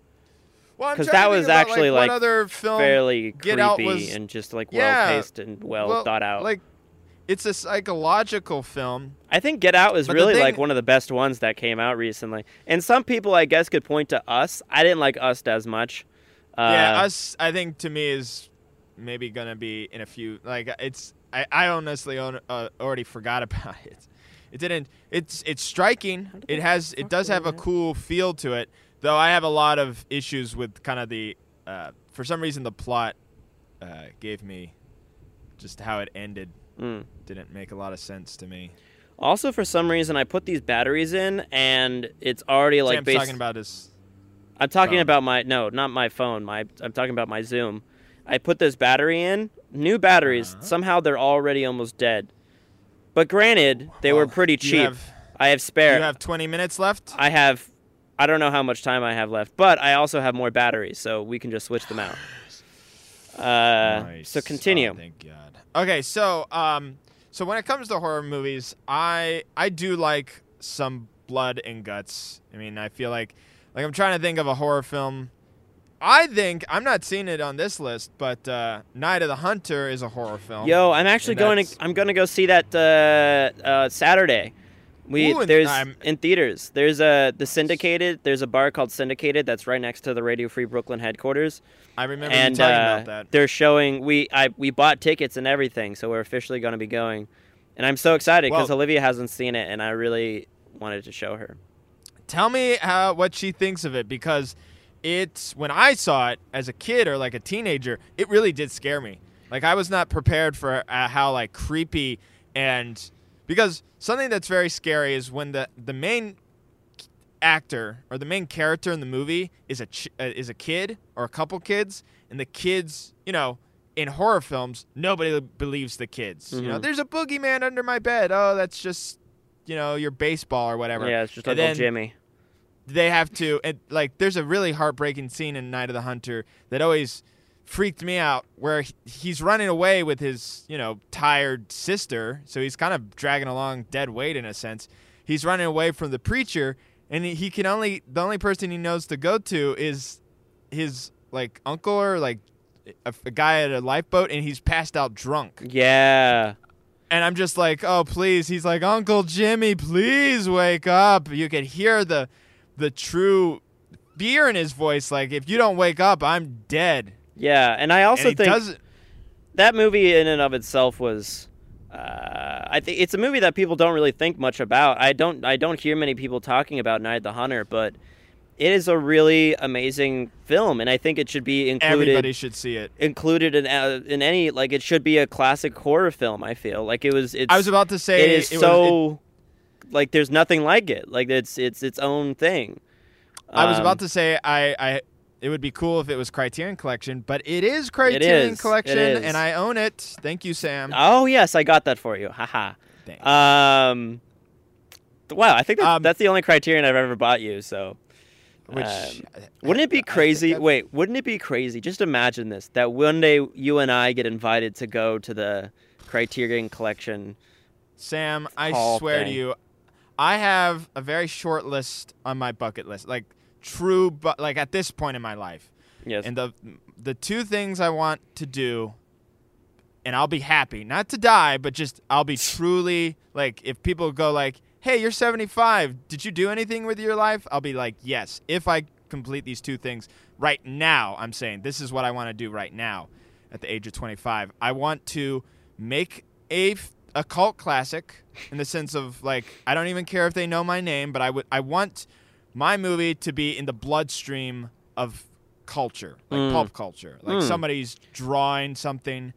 well, I'm 'cause trying that was about, actually, like, other film Fairly Get creepy was- and just like well paced and well, well, thought out. Like, it's a psychological film. I think Get Out was But really thing- like one of the best ones that came out recently. And some people, I guess, could point to Us. I didn't like Us as much. Uh, yeah, Us. I think to me is maybe gonna be in a few. Like it's. I, I honestly own, uh, already forgot about it. It didn't. It's it's striking. It has. It does have a cool feel to it. Though I have a lot of issues with kind of the. Uh, for some reason, the plot uh, gave me just how it ended mm. Didn't make a lot of sense to me. Also, for some reason, I put these batteries in, and it's already like Sam's basi- talking about his. I'm talking phone. about my no, not my phone. My I'm talking about my Zoom. I put this battery in, new batteries. Uh-huh. Somehow they're already almost dead. But granted, they were pretty cheap. have- I have spare. You have 20 minutes left. I have. I don't know how much time I have left, but I also have more batteries, so we can just switch them out. Uh, Nice. So continue. Oh, thank God. Okay, so um, so when it comes to horror movies, I I do like some blood and guts. I mean, I feel like like I'm trying to think of a horror film. I think I'm not seeing it on this list, but uh, Night of the Hunter is a horror film. Yo, I'm actually going to I'm going to go see that uh, uh, Saturday. We Ooh, there's I'm- in theaters. There's a the syndicated. There's a bar called Syndicated that's right next to the Radio Free Brooklyn headquarters, I remember and you talking uh, about that. they're showing. We I we bought tickets and everything, so we're officially going to be going, and I'm so excited because Well- Olivia hasn't seen it, and I really wanted to show her. Tell me how what she thinks of it because it's when I saw it as a kid or like a teenager, it really did scare me. Like I was not prepared for uh, how like creepy and because something that's very scary is when the the main actor or the main character in the movie is a ch- uh, is a kid or a couple kids and the kids, you know, in horror films, nobody believes the kids. You know, Mhm. there's a boogeyman under my bed. Oh, that's just you know, your baseball or whatever Yeah, it's just And Uncle Jimmy. they have to and like there's a really heartbreaking scene in Night of the Hunter that always freaked me out where he's running away with his, you know, tired sister, so he's kind of dragging along dead weight in a sense. He's running away from the preacher and he, can only the only person he knows to go to is his like uncle or like a, a guy at a lifeboat and he's passed out drunk. Yeah. And I'm just like, oh please. He's like, Uncle Jimmy, please wake up. You can hear the the true fear in his voice. Like, if you don't wake up, I'm dead. Yeah, and I also and think that movie in and of itself was uh, I think it's a movie that people don't really think much about. I don't I don't hear many people talking about Night of the Hunter, but it is a really amazing film, and I think it should be included Everybody should see it. included in uh, in any like it should be a classic horror film. I feel like it was. It's, I was about to say it is it was- so like there's nothing like it. Like it's it's its own thing. I was Um, about to say I, I it would be cool if it was Criterion Collection, but it is Criterion is. It Collection, is. and I own it. Thank you, Sam. Oh yes, I got that for you. Haha. Thanks. Um, wow, I think that's, Um, that's the only criterion I've ever bought you. So, Which um, wouldn't it be crazy? Wait, wouldn't it be crazy? Just imagine this: that one day you and I get invited to go to the Criterion Collection. Sam, I swear to you, I have a very short list on my bucket list. Like true, but like at this point in my life, Yes. and the the two things I want to do, and I'll be happy, not to die, but just I'll be truly like if people go like, "Hey, you're 75. Did you do anything with your life?" I'll be like, "Yes." If I complete these two things right now, I'm saying this is what I want to do right now, at the age of 25. I want to make a f- a cult classic in the sense of like I don't even care if they know my name, but I would I want my movie to be in the bloodstream of culture, like Mm. pulp culture. Like Mm. somebody's drawing something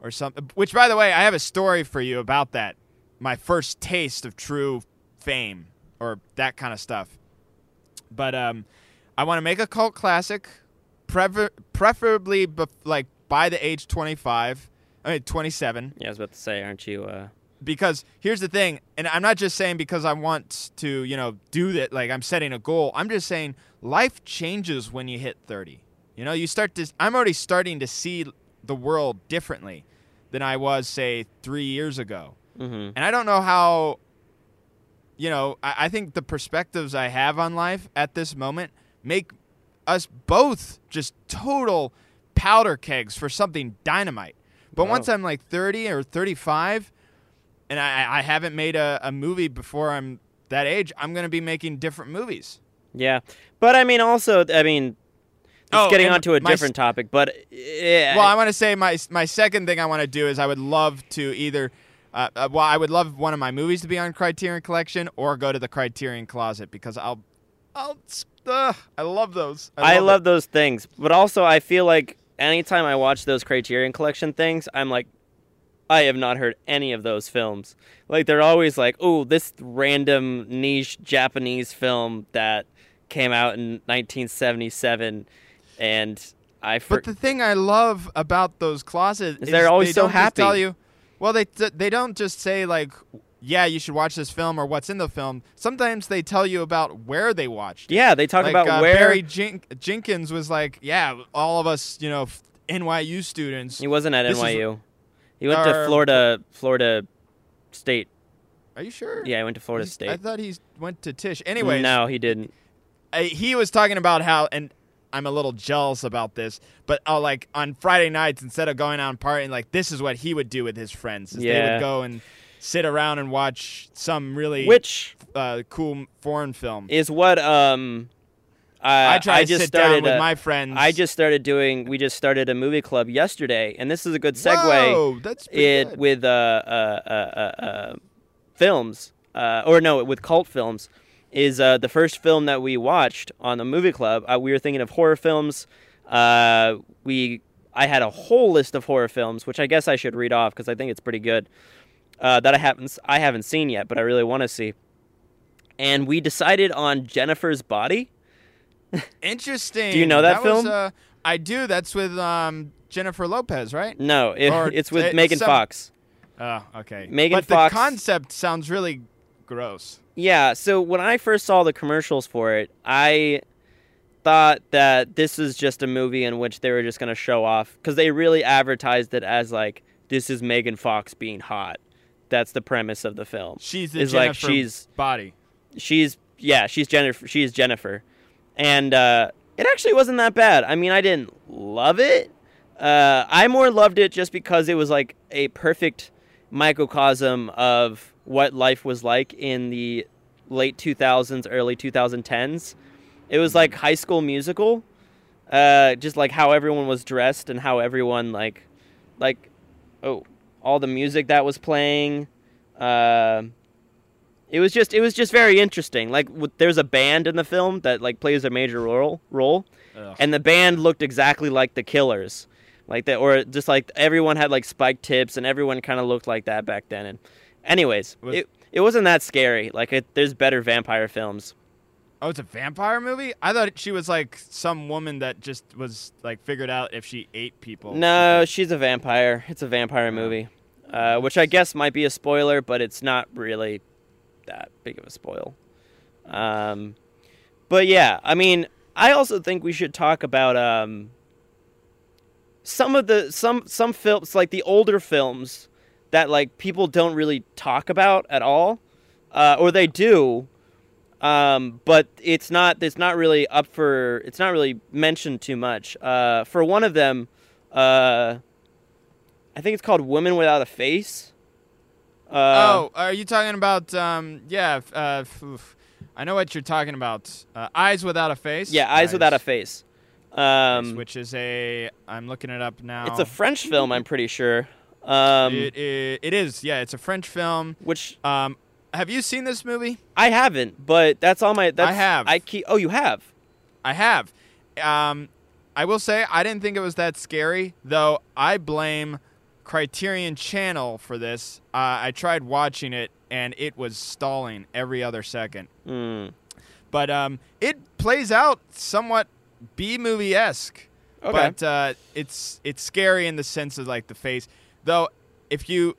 or something. Which, by the way, I have a story for you about that. My first taste of true fame or that kind of stuff. But um, I want to make a cult classic, prefer- preferably bef- like by the age 25. I mean 27 yeah, I was about to say, aren't you? Uh, because here's the thing and i'm not just saying because i want to you know do that like i'm setting a goal i'm just saying life changes when you hit 30 you know you start to i'm already starting to see the world differently than i was say three years ago mhm. and i don't know how you know i, I think the perspectives i have on life at this moment make us both just total powder kegs for something dynamite but Wow. once i'm like 30 or 35 and I, I haven't made a, a movie before I'm that age, I'm going to be making different movies. Yeah, but I mean, also, I mean, it's Oh, getting onto a my s- different topic, but yeah, Well, I want to say my my second thing I want to do is I would love to either, uh, uh, well, I would love one of my movies to be on Criterion Collection or go to the Criterion Closet because I'll, I'll, uh, I love those. I love, love those things, but also I feel like anytime I watch those Criterion Collection things, I'm like, I have not heard any of those films. Like they're always like, oh, this random niche Japanese film that came out in 1977, and I for- But the thing I love about those closets Is is, they're always they so don't just tell happy. you. Well, they they don't just say like, yeah, you should watch this film or what's in the film. Sometimes they tell you about where they watched. it. yeah, they talk like, about uh, where Barry Jen- Jenkins was like, yeah, all of us, you know, f- NYU students. he wasn't at This is- NYU. He went to Or- Florida, Florida State. Are you sure? Yeah, he went to Florida He's- State. I thought he went to Tisch. Anyways, no, he didn't. I, he was talking about how, and I'm a little jealous about this, but uh, like on Friday nights, instead of going out and partying, like this is what he would do with his friends. Is They Yeah. would go and sit around and watch some really Which uh, cool foreign film. is what um I, I try to just sit started down with a- my friends. I just started doing. We just started a movie club yesterday, and this is a good segue. Whoa, that's it good. with uh, uh, uh, uh, uh, films, uh, or no, with cult films, is uh, the first film that we watched on the movie club. Uh, we were thinking of horror films. Uh, we I had a whole list of horror films, which I guess I should read off because I think it's pretty good. Uh, that I haven't I haven't seen yet, but I really want to see. And we decided on Jennifer's Body. Interesting. Do you know that was, film? uh, I do. That's with um, Jennifer Lopez, right? No, it, Or it's with it's Megan some- Fox. Oh, okay. Megan but Fox- the concept sounds really gross. Yeah, so when I first saw the commercials for it, I thought that this is just a movie in which they were just going to show off because they really advertised it as like this is Megan Fox being hot. That's the premise of the film. She's the Is like Jennifer she's- body. She's yeah, she's Jennifer. She's Jennifer, and uh, it actually wasn't that bad. I mean, I didn't love it. Uh, I more loved it just because it was like a perfect microcosm of what life was like in the late 2000s, early 2010s. It was like High School Musical, uh, just like how everyone was dressed and how everyone like, like, oh, all the music that was playing. Uh, it was just it was just very interesting. Like w- there's a band in the film that like plays a major role role, Ugh. and the band looked exactly like the Killers, like that, or just like everyone had like spiked tips, and everyone kind of looked like that back then. And anyways, Was- it it wasn't that scary. Like it, there's better vampire films. Oh, it's a vampire movie? I thought she was like some woman that just was like figured out if she ate people. No, she's a vampire. It's a vampire movie, uh, which I guess might be a spoiler, but it's not really that big of a spoil. Um, but yeah, I mean, I also think we should talk about um, some of the some some films, like the older films, that like people don't really talk about at all, uh, or they do. Um, but it's not. It's not really up for. It's not really mentioned too much. Uh, for one of them, uh, I think it's called Women Without a Face." Uh, oh, are you talking about? Um, yeah, uh. I know what you're talking about. Uh, Eyes without a face. yeah, "Eyes Without a Face." Um, which is a. I'm looking it up now. it's a French film, I'm pretty sure. Um, it, it, it is. Yeah, it's a French film. which Um, have you seen this movie? I haven't, but that's all my. That's, have. I keep. Oh, you have. I have. Um, I will say I didn't think it was that scary, though. I blame Criterion Channel for this. Uh, I tried watching it, and it was stalling every other second. Mm. But um, it plays out somewhat B movie esque. Okay. But uh, it's it's scary in the sense of like the face. Though, if you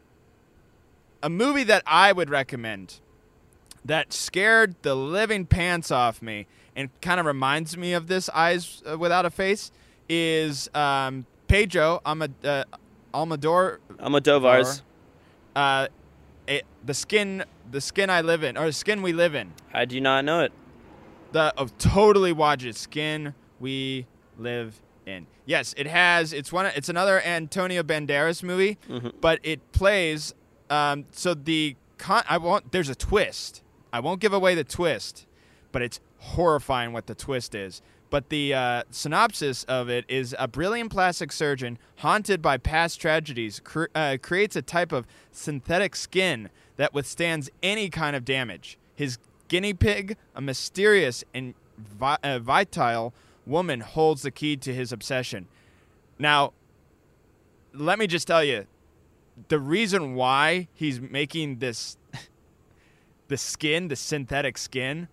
a movie that I would recommend that scared the living pants off me and kind of reminds me of this Eyes uh, Without a Face is um, Pedro Almod- uh, Almodovar. Almodovar's. Uh, it, the skin, the skin I live in, or the skin we live in. I do you not know it. The of totally watch it. Skin we live in. Yes, it has. It's one. It's another Antonio Banderas movie, Mhm. but it plays. Um, so the con. I won't. There's a twist. I won't give away the twist, but it's horrifying what the twist is. But the uh, synopsis of it is a brilliant plastic surgeon haunted by past tragedies uh, creates a type of synthetic skin that withstands any kind of damage. His guinea pig, a mysterious and vi- uh, vital woman, holds the key to his obsession. Now, let me just tell you, the reason why he's making this, the skin, the synthetic skin,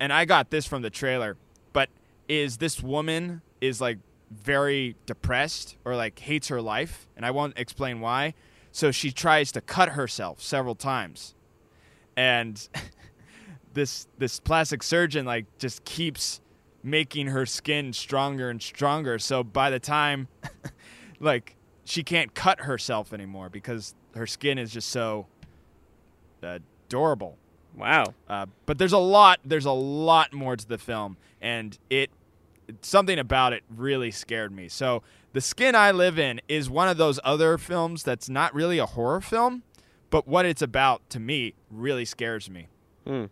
and I got this from the trailer, is this woman is like very depressed or like hates her life, and I won't explain why. So she tries to cut herself several times, and this this plastic surgeon like just keeps making her skin stronger and stronger. So by the time, like she can't cut herself anymore because her skin is just so adorable. Wow. Uh, but there's a lot. There's a lot more to the film, and it something about it really scared me. So the skin I live in is one of those other films that's not really a horror film, but what it's about to me really scares me. Hmm.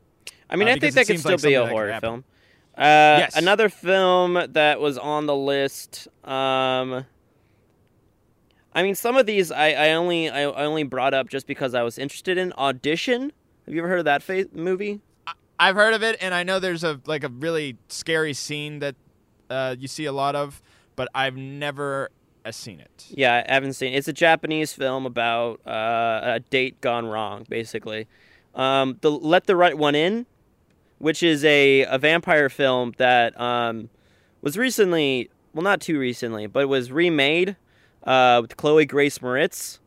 I mean, Uh, I think that could still like be a something that could horror film. Uh, Yes. Another film that was on the list. Um, I mean, some of these I, I only I, I only brought up just because I was interested in Audition. Have you ever heard of that fa- movie? I've heard of it, and I know there's a like a really scary scene that uh, you see a lot of, but I've never uh, seen it. Yeah, I haven't seen. It's a Japanese film about uh, a date gone wrong, basically. Um, the Let the Right One In, which is a, a vampire film that um, was recently, well, not too recently, but it was remade uh, with Chloe Grace Moretz,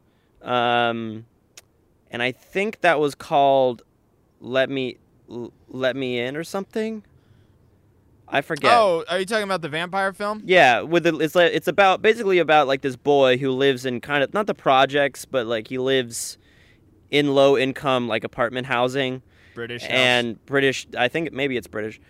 um, and I think that was called "Let Me Let Me In" or something. I forget. Oh, are you talking about the vampire film? Yeah, with the, it's like it's about basically about like this boy who lives in kind of not the projects, but like he lives in low income like apartment housing British. house. and British. I think maybe it's British.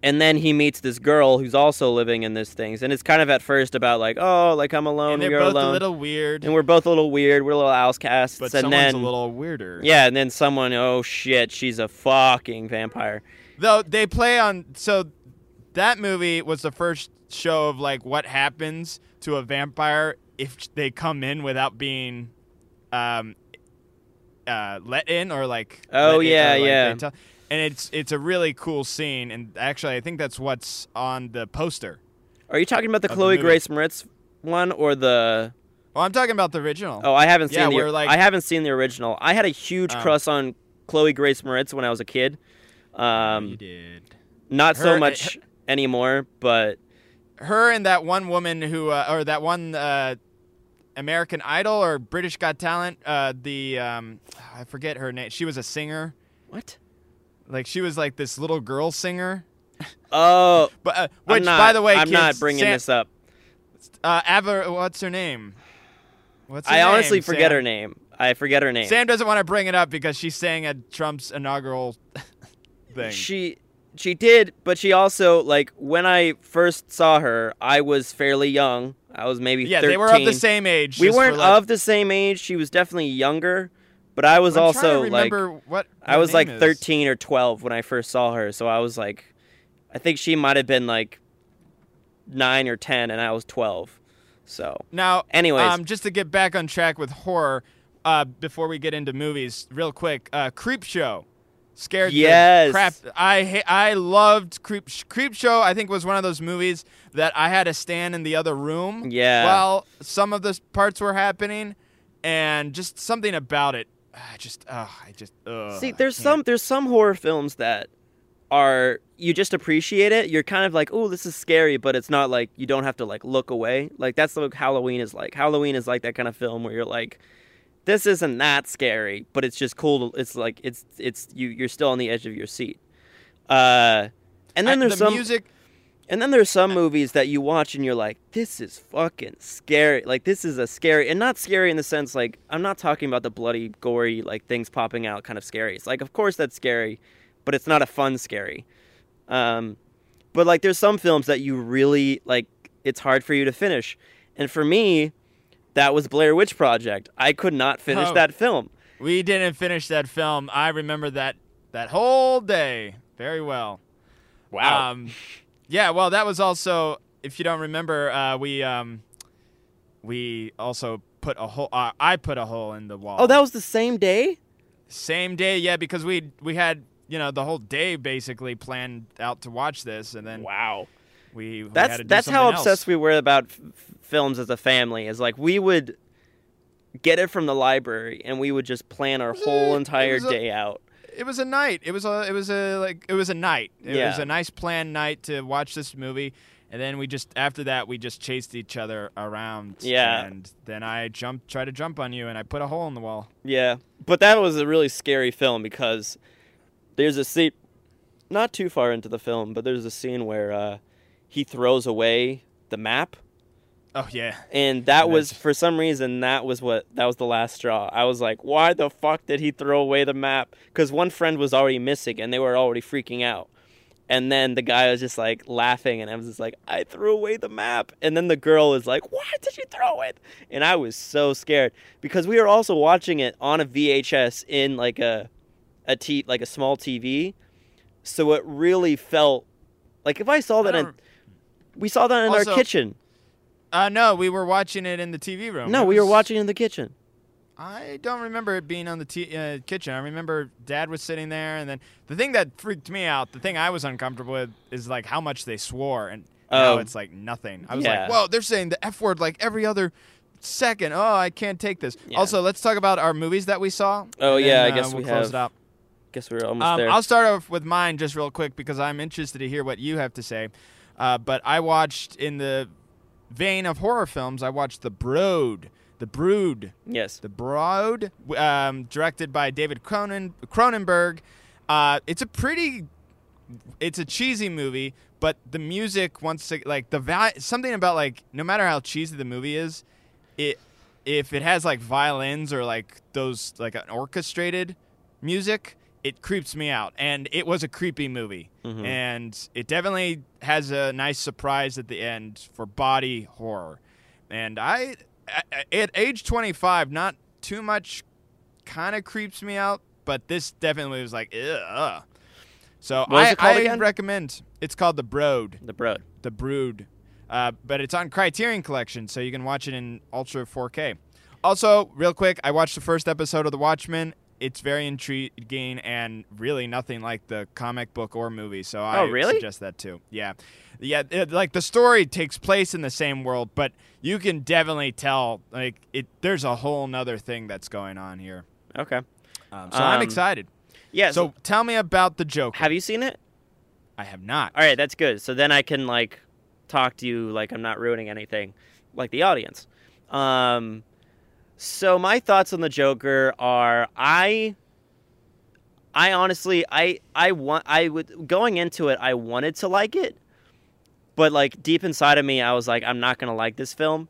And then he meets this girl who's also living in this things, and it's kind of at first about like, oh, like I'm alone, and they're you're both alone, a little weird, and we're both a little weird, we're little outcasts, but and someone's then a little weirder. yeah, and then someone, oh shit, she's a fucking vampire. Though they play on so that movie was the first show of like what happens to a vampire if they come in without being um uh let in or like Oh, in- yeah, like, yeah. and it's it's a really cool scene and actually I think that's what's on the poster. Are you talking about the Of the Chloe. Grace Moretz one or the? Well, I'm talking about the original. Oh, I haven't Yeah, seen the. where, like- I haven't seen the original. I had a huge Oh. crush on Chloe Grace Moretz when I was a kid. you Um, did. not so Her- much anymore, but Her and that one woman who uh, or that one uh American Idol or British Got Talent, uh the um I forget her name. She was a singer. what? Like she was like this little girl singer. Oh, But uh, which, not, by the way, I'm not bringing Sam- this up. Uh, Ava, what's her name? What's her I honestly forget Sam? her name. I forget her name. Sam doesn't want to bring it up because she sang at Trump's inaugural thing. She she did, but she also like when I first saw her, I was fairly young. I was maybe yeah, 13. they were of the same age. We weren't like- of the same age. She was definitely younger, but I was I'm also like what I was like is. 13 or 12 when I first saw her. So I was like I think she might have been like 9 or 10 and I was 12. So, Now, Anyways. um, just to get back on track with horror, uh, before we get into movies, real quick, uh, Creep Show. Scared Yes. crap. I I loved Creep Creep Show. I think was one of those movies that I had to stand in the other room Yeah. while some of the parts were happening, and just something about it. Ah, I just, oh, I just, ugh, See, there's some there's some horror films that are you just appreciate it. You're kind of like, "Oh, this is scary," but it's not like you don't have to like look away. Like that's what Halloween is like. Halloween is like that kind of film where you're like this isn't that scary, but it's just cool. To, it's like it's it's you you're still on the edge of your seat. Uh and then I- there's the some music. and then there's some movies that you watch and you're like, this is fucking scary. Like this is a scary and not scary in the sense like I'm not talking about the bloody, gory, like things popping out kind of scary. It's like of course that's scary, but it's not a fun scary. Um but like there's some films that you really like it's hard for you to finish. And for me, that was Blair Witch Project. I could not finish Oh. that film. We didn't finish that film. I remember that that whole day very well. Wow. Um, yeah, well, that was also, if you don't remember, uh, we um, we also put a hole. Uh, I put a hole in the wall. oh, that was the same day? same day. Yeah, because we we had you know the whole day basically planned out to watch this, and then Wow. We, we that's had to do that's how something obsessed else. we were about f- f- films as a family is like we would get it from the library and we would just plan our whole entire a- day out It was a night. It was a it was a like it was a night. It Yeah. was a nice planned night to watch this movie. And then we just after that we just chased each other around. Yeah. And then I jumped tried to jump on you and I put a hole in the wall. yeah but that was a really scary film because there's a scene not too far into the film but there's a scene where uh, he throws away the map. Oh yeah. and that was That's- for some reason that was what that was the last straw. I was like why the fuck did he throw away the map? Because one friend was already missing and they were already freaking out. And then the guy was just like laughing and i was just like i threw away the map. And then the girl was like why did you throw it and i was so scared because we were also watching it on a vhs in like a a t like a small tv so it really felt like if i saw that I we saw that in Also- our kitchen Uh no, we were watching it in the TV room. no It we were was- watching in the kitchen I don't remember it being on the t- uh, kitchen. I remember Dad was sitting there, and then the thing that freaked me out, the thing I was uncomfortable with, is like how much they swore, and now Oh. it's like nothing. I was Yeah. like, whoa, they're saying the f word like every other second. Oh, I can't take this. Yeah. Also, let's talk about our movies that we saw. Oh, yeah, then, I guess uh, we'll we close have- it out. Guess we're almost Um, there. I'll start off with mine just real quick because I'm interested to hear what you have to say. Uh, but I watched in the vein of horror films. I watched The Brood. The Brood. yes. The Brood, um, directed by David Cronen- Cronenberg. Uh, it's a pretty, it's a cheesy movie, but the music once like the val- something about like no matter how cheesy the movie is, it if it has like violins or like those like an orchestrated music, it creeps me out. And it was a creepy movie, Mhm. and it definitely has a nice surprise at the end for body horror. And I, at age 25, not too much kind of creeps me out, but this definitely was like, ugh. So What I, I again? recommend. It's called The Brood, The Brood. The Brood, uh, but it's on Criterion Collection, so you can watch it in Ultra 4K. Also, real quick, I watched the first episode of The Watchmen. It's very intriguing and really nothing like the comic book or movie. So I Oh, really? suggest that too. Yeah, yeah. It, like the story takes place in the same world, but you can definitely tell like it. There's a whole nother thing that's going on here. Okay. Um, so I'm Um, excited. Yeah. So tell me about the joke. have you seen it? I have not. All right, that's good. So then I can like talk to you like I'm not ruining anything, like the audience. Um, so my thoughts on the Joker are I. I honestly, I I want I would going into it, I wanted to like it, but like deep inside of me, I was like, I'm not gonna like this film.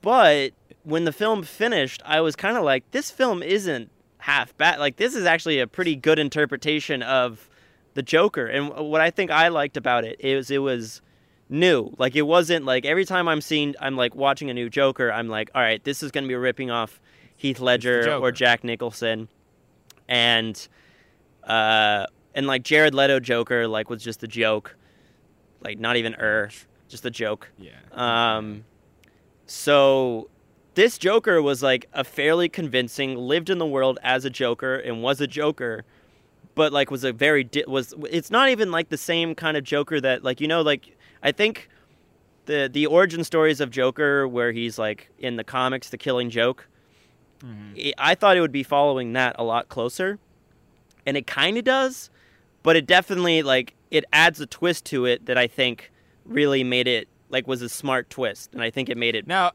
But when the film finished, I was kind of like, this film isn't half bad. Like this is actually a pretty good interpretation of the Joker. And what I think I liked about it is it was new. Like it wasn't like every time I'm seeing, I'm like watching a new Joker. I'm like, all right, this is going to be ripping off Heath Ledger or Jack Nicholson, and uh, and like Jared Leto Joker like was just a joke, like not even er, just a joke. Yeah. Um, so this Joker was like a fairly convincing, lived in the world as a Joker and was a Joker, but like was a very di- was. It's not even like the same kind of Joker that like you know like I think the the origin stories of Joker where he's like in the comics, the Killing Joke. I- I thought it would be following that a lot closer, and it kind of does, but it definitely like it adds a twist to it that I think really made it like was a smart twist, and I think it made it Now,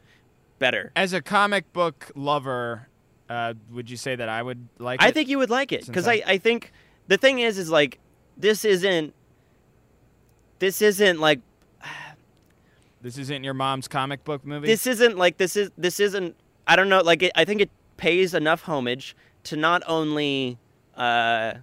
better. as a comic book lover, uh, would you say that I would like I think you would like it because I, I think the thing is is like this isn't this isn't like this isn't your mom's comic book movie. this isn't like this is this isn't I don't know like it, I think it pays enough homage to not only uh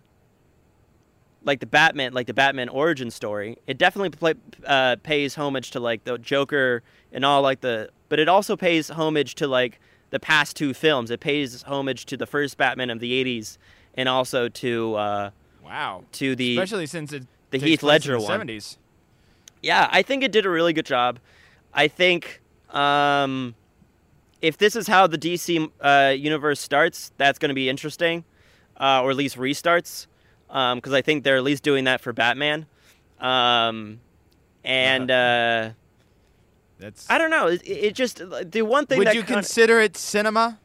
like the Batman like the Batman origin story it definitely play, uh, pays homage to like the Joker and all like the but it also pays homage to like the past two films it pays homage to the first Batman of the 80s and also to uh wow. to the Especially since it the Heath Ledger one. 70s. Yeah, I think it did a really good job. I think um, if this is how the DC uh, universe starts, that's going to be interesting, uh, or at least restarts, because I think they're at least doing that for Batman. Um, and uh, That's. I don't know. It, it just the one thing would that you consider it cinema?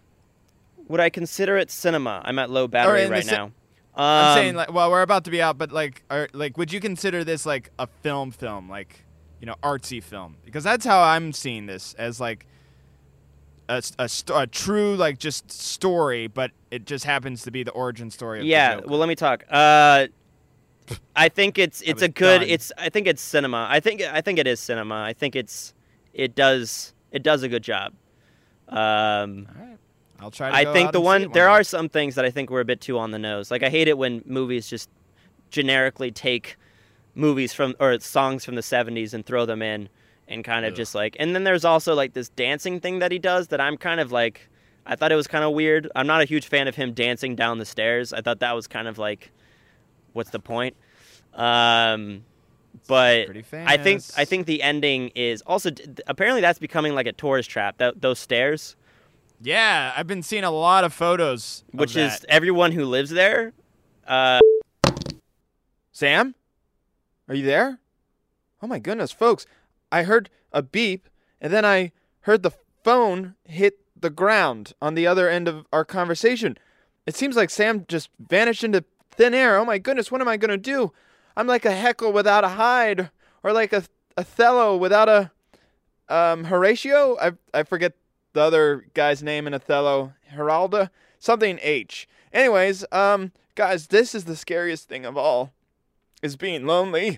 would I consider it cinema? I'm at low battery right now. I'm Um, saying like, well, we're about to be out, but like, are, like, would you consider this like a film, film, like, you know, artsy film? Because that's how I'm seeing this as like a, a, a true like just story, but it just happens to be the origin story. Of yeah well let me talk uh i think it's it's a good done. it's i think it's cinema i think i think it is cinema i think it's it does it does a good job um All right. I'll try. To i think the one there day. are some things that i think were a bit too on the nose like i hate it when movies just generically take movies from or songs from the 70s and throw them in and kind of Ugh. just like and then there's also like this dancing thing that he does that i'm kind of like i thought it was kind of weird i'm not a huge fan of him dancing down the stairs i thought that was kind of like what's the point um but i think i think the ending is also apparently that's becoming like a tourist trap that those stairs Yeah, I've been seeing a lot of photos. of which is that. everyone who lives there uh Sam? Are you there? Oh my goodness, folks. I heard a beep and then I heard the phone hit the ground on the other end of our conversation. It seems like Sam just vanished into thin air. Oh my goodness, what am I going to do? I'm like a heckle without a hide or like a Othello without a um Horatio? I I forget the other guy's name in Othello. Heralda? Something H. Anyways, um guys, this is the scariest thing of all is being lonely.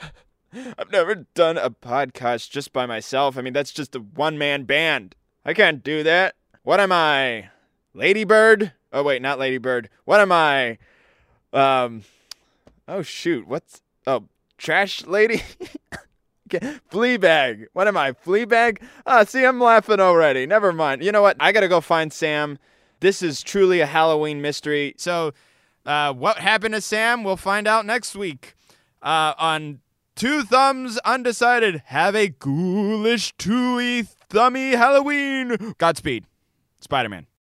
I've never done a podcast just by myself. I mean, that's just a one man band. I can't do that. What am I? Ladybird? Oh, wait, not Ladybird. What am I? Um, oh, shoot. What's. Oh, Trash Lady? Fleabag. What am I? Fleabag? Ah, see, I'm laughing already. Never mind. You know what? I gotta go find Sam. This is truly a Halloween mystery. So, uh, what happened to Sam? We'll find out next week uh, on Two Thumbs Undecided. Have a ghoulish, twoey, thummy Halloween. Godspeed, Spider Man.